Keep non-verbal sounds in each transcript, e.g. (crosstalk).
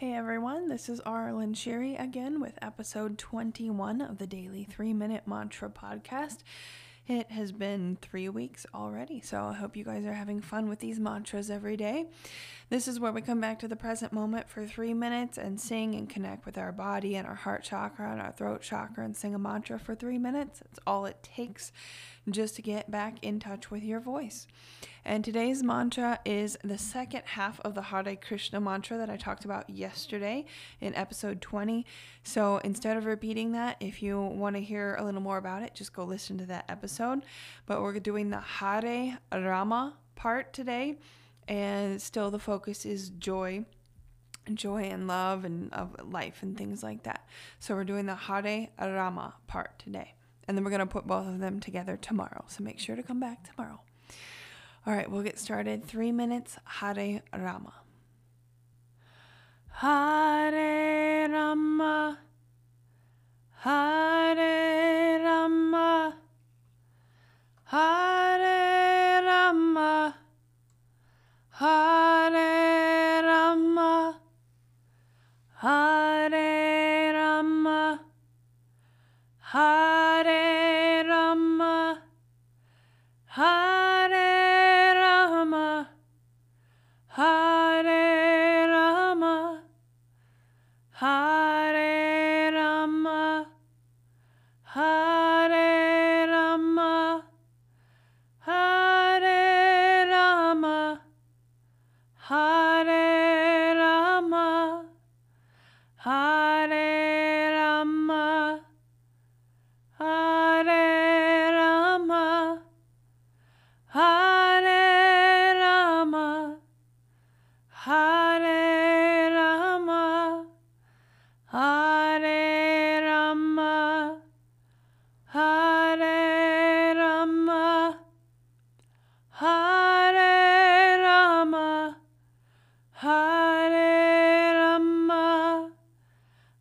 Hey everyone, this is Arlen Sherry again with episode 21 of the Daily 3 Minute Mantra Podcast. It has been three weeks already, so I hope you guys are having fun with these mantras every day. This is where we come back to the present moment for three minutes and sing and connect with our body and our heart chakra and our throat chakra and sing a mantra for three minutes. It's all it takes just to get back in touch with your voice. And today's mantra is the second half of the Hare Krishna mantra that I talked about yesterday in episode 20. So instead of repeating that, if you want to hear a little more about it, just go listen to that episode. But we're doing the Hare Rama part today and still the focus is joy joy and love and of life and things like that. So we're doing the hare rama part today. And then we're going to put both of them together tomorrow. So make sure to come back tomorrow. All right we'll get started. Three minutes hare rama. Hare rama. Hare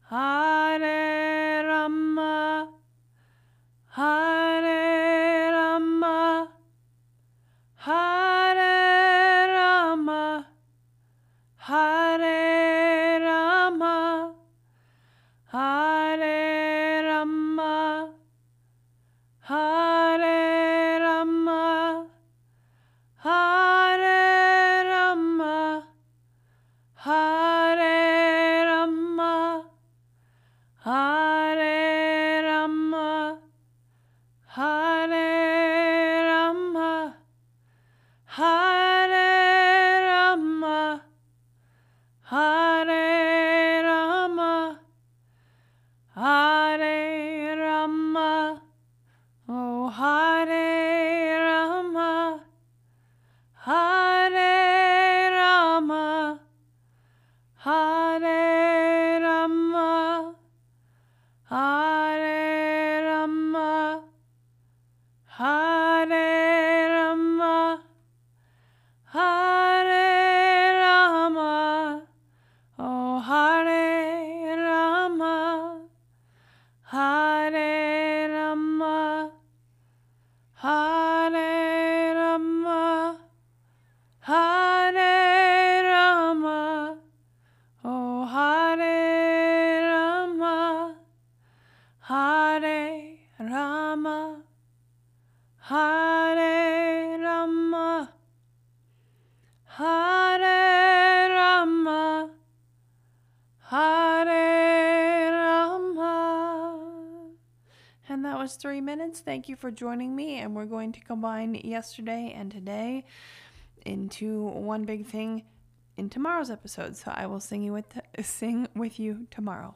Hare Hare Rama, Hare Rama, oh Hare Rama, Hare Rama, Hare was three minutes. Thank you for joining me. And we're going to combine yesterday and today into one big thing in tomorrow's episode. So I will sing you with (laughs) sing with you tomorrow.